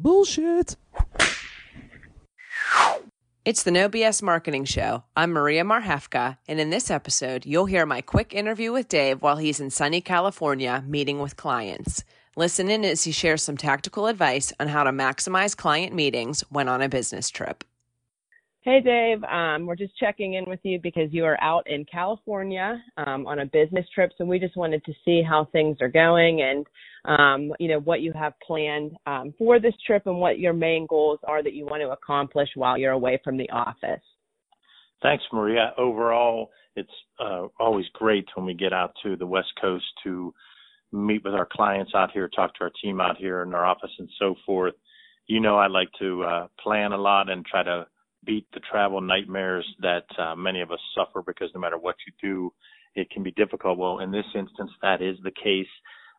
Bullshit. It's the No BS Marketing Show. I'm Maria Marhefka, and in this episode, you'll hear my quick interview with Dave while he's in sunny California meeting with clients. Listen in as he shares some tactical advice on how to maximize client meetings when on a business trip. Hey, Dave. Um, we're just checking in with you because you are out in California um, on a business trip. So we just wanted to see how things are going and, um, you know, what you have planned um, for this trip and what your main goals are that you want to accomplish while you're away from the office. Thanks, Maria. Overall, it's uh, always great when we get out to the West Coast to meet with our clients out here, talk to our team out here in our office, and so forth. You know, I like to uh, plan a lot and try to beat the travel nightmares that uh, many of us suffer because no matter what you do, it can be difficult. Well, in this instance, that is the case.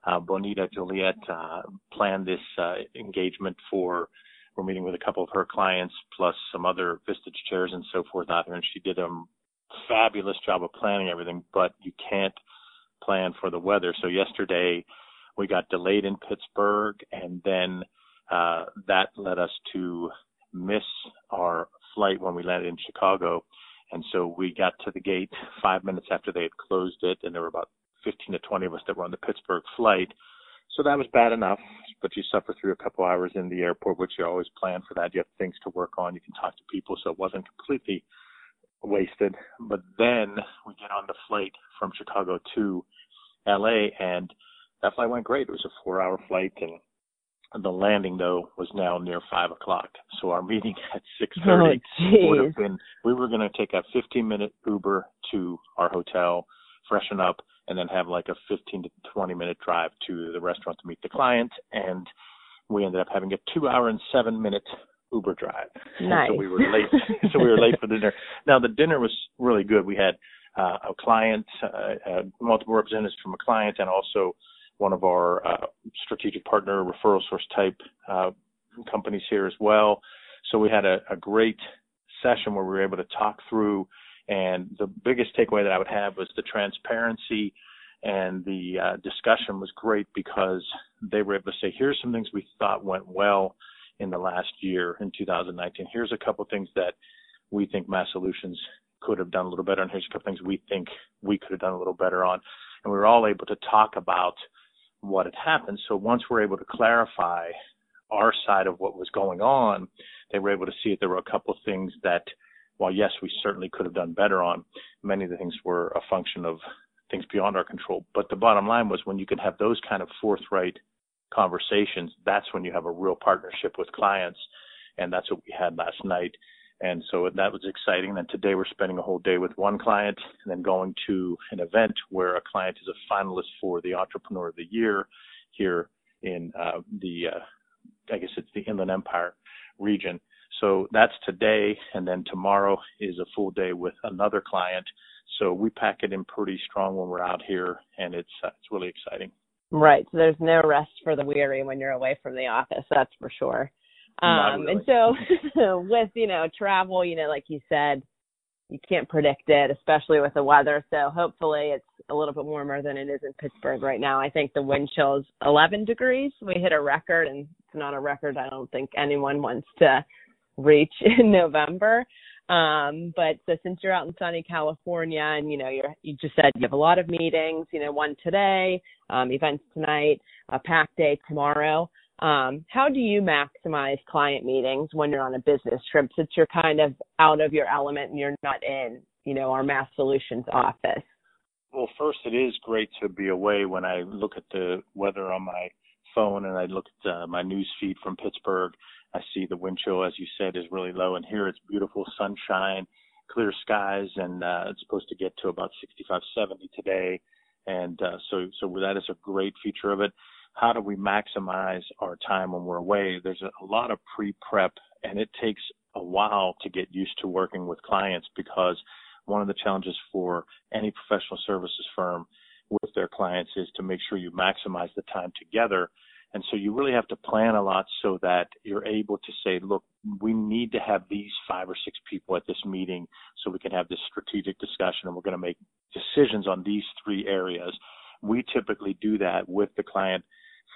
Uh, Bonita Juliet uh, planned this uh, engagement for. We're meeting with a couple of her clients plus some other Vistage chairs and so forth out there, and she did a fabulous job of planning everything. But you can't plan for the weather. So yesterday we got delayed in Pittsburgh, and then uh, that led us to miss our flight when we landed in Chicago. And so we got to the gate five minutes after they had closed it, and there were about 15 to 20 of us that were on the Pittsburgh flight. So that was bad enough, but you suffer through a couple hours in the airport, which you always plan for that. You have things to work on. You can talk to people, so it wasn't completely wasted. But then we get on the flight from Chicago to LA, and that flight went great. It was a four-hour flight, and the landing though was now near five o'clock. So our meeting at six thirty oh, would have been. We were going to take a fifteen minute Uber to our hotel, freshen up, and then have like a fifteen to twenty minute drive to the restaurant to meet the client. And we ended up having a two hour and seven minute Uber drive. Nice. so we were late. so we were late for dinner. Now the dinner was really good. We had uh, a client, uh, uh, multiple representatives from a client, and also one of our uh, strategic partner referral source type uh, companies here as well. So we had a, a, great session where we were able to talk through. And the biggest takeaway that I would have was the transparency and the uh, discussion was great because they were able to say, here's some things we thought went well in the last year in 2019. Here's a couple things that we think Mass Solutions could have done a little better, and here's a couple things we think we could have done a little better on. And we were all able to talk about what had happened. So once we're able to clarify our side of what was going on, they were able to see that there were a couple of things that, while yes, we certainly could have done better on, many of the things were a function of things beyond our control. But the bottom line was when you can have those kind of forthright conversations, that's when you have a real partnership with clients. And that's what we had last night. And so that was exciting. And today we're spending a whole day with one client and then going to an event where a client is a finalist for the Entrepreneur of the Year here in uh, the, uh, I guess it's the Inland Empire region. So that's today. And then tomorrow is a full day with another client. So we pack it in pretty strong when we're out here and it's, uh, it's really exciting. Right. So there's no rest for the weary when you're away from the office. That's for sure. Um, really. and so with, you know, travel, you know, like you said, you can't predict it, especially with the weather. So hopefully it's a little bit warmer than it is in Pittsburgh right now. I think the wind chill is 11 degrees. We hit a record and it's not a record I don't think anyone wants to reach in November. Um, but so since you're out in sunny California and you know you're you just said you have a lot of meetings, you know, one today, um, events tonight, a pack day tomorrow. Um, how do you maximize client meetings when you're on a business trip since you're kind of out of your element and you're not in, you know, our mass solutions office? Well, first, it is great to be away when I look at the weather on my phone and I look at uh, my news feed from Pittsburgh. I see the wind chill, as you said, is really low, and here it's beautiful sunshine, clear skies, and uh, it's supposed to get to about 65, 70 today. And uh, so, so that is a great feature of it how do we maximize our time when we're away? There's a, lot of pre-prep and it takes a while to get used to working with clients because one of the challenges for any professional services firm with their clients is to make sure you maximize the time together. And so you really have to plan a lot so that you're able to say, look, we need to have these five or six people at this meeting so we can have this strategic discussion and we're going to make decisions on these three areas. We typically do that with the client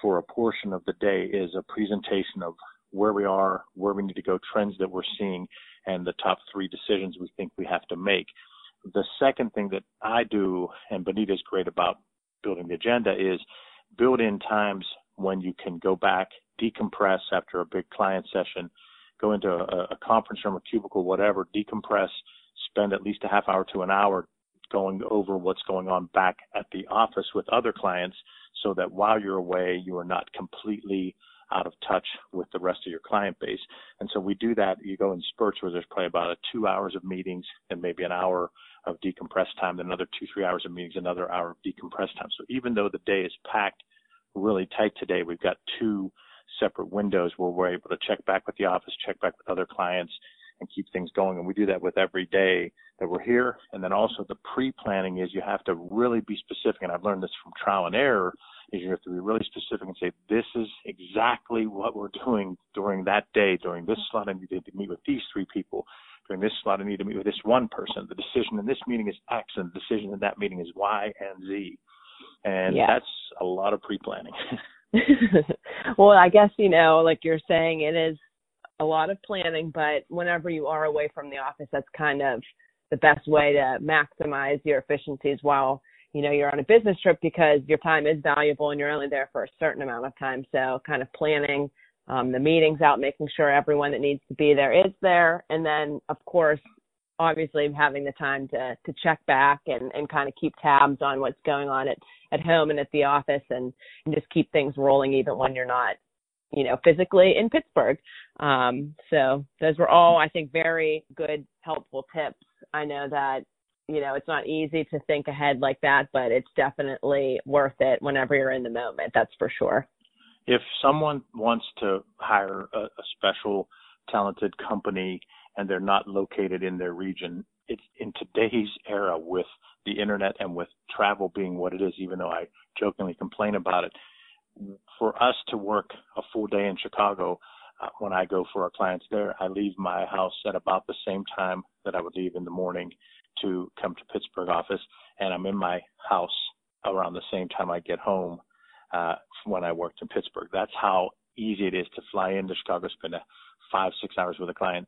for a portion of the day is a presentation of where we are, where we need to go, trends that we're seeing, and the top three decisions we think we have to make. The second thing that I do, and Bonita's great about building the agenda, is build in times when you can go back, decompress after a big client session, go into a, a conference room, a cubicle, whatever, decompress, spend at least a half hour to an hour going over what's going on back at the office with other clients so that while you're away, you are not completely out of touch with the rest of your client base. And so we do that. You go in spurts where there's probably about a two hours of meetings and maybe an hour of decompressed time, then another two, three hours of meetings, another hour of decompressed time. So even though the day is packed really tight today, we've got two separate windows where we're able to check back with the office, check back with other clients, and keep things going. And we do that with every day that we're here. And then also the pre-planning is you have to really be specific. And I've learned this from trial and error is you have to be really specific and say, this is exactly what we're doing during that day. During this slot, I need to meet with these three people. During this slot, I need to meet with this one person. The decision in this meeting is X and the decision in that meeting is Y and Z. And yeah. that's a lot of pre-planning. well, I guess, you know, like you're saying, it is a lot of planning, but whenever you are away from the office, that's kind of the best way to maximize your efficiencies while you know you're on a business trip because your time is valuable and you're only there for a certain amount of time. So kind of planning um, the meetings out, making sure everyone that needs to be there is there, and then of course, obviously having the time to to check back and and kind of keep tabs on what's going on at at home and at the office and, and just keep things rolling even when you're not you know, physically in Pittsburgh. Um, so those were all, I think, very good, helpful tips. I know that, you know, it's not easy to think ahead like that, but it's definitely worth it whenever you're in the moment. That's for sure. If someone wants to hire a, a special talented company and they're not located in their region, it's in today's era with the internet and with travel being what it is, even though I jokingly complain about it, for us to work a full day in Chicago, uh, when I go for our clients there, I leave my house at about the same time that I would leave in the morning to come to Pittsburgh office, and I'm in my house around the same time I get home uh, when I worked in Pittsburgh. That's how easy it is to fly into Chicago, spend a five six hours with a client,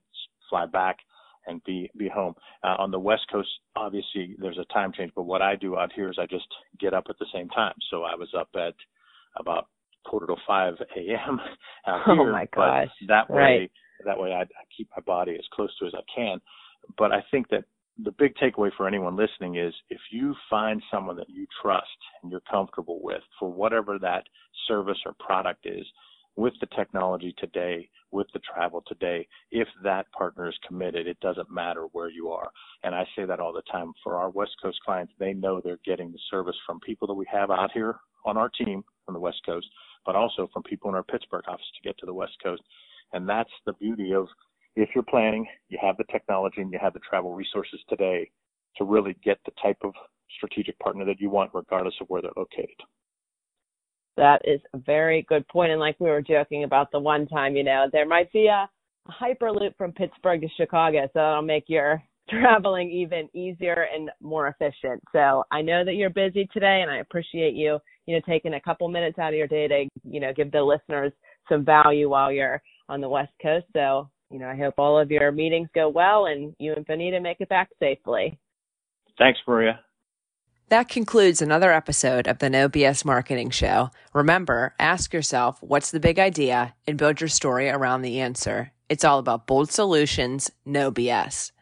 fly back, and be be home. Uh, on the West Coast, obviously there's a time change, but what I do out here is I just get up at the same time. So I was up at about quarter to five a.m. out oh here. Oh my gosh! But that way, right. that way I, I keep my body as close to as I can. But I think that the big takeaway for anyone listening is if you find someone that you trust and you're comfortable with for whatever that service or product is, with the technology today, with the travel today, if that partner is committed, it doesn't matter where you are. And I say that all the time for our West Coast clients, they know they're getting the service from people that we have out here on our team on the West Coast, but also from people in our Pittsburgh office to get to the West Coast. And that's the beauty of if you're planning, you have the technology and you have the travel resources today to really get the type of strategic partner that you want, regardless of where they're located. That is a very good point. And like we were joking about the one time, you know, there might be a, hyperloop from Pittsburgh to Chicago, so that'll make your traveling even easier and more efficient. So I know that you're busy today and I appreciate you, you know, taking a couple minutes out of your day to, you know, give the listeners some value while you're on the West Coast. So, you know, I hope all of your meetings go well and you and Bonita make it back safely. Thanks, Maria. That concludes another episode of the No BS Marketing Show. Remember, ask yourself, what's the big idea and build your story around the answer. It's all about bold solutions, no BS.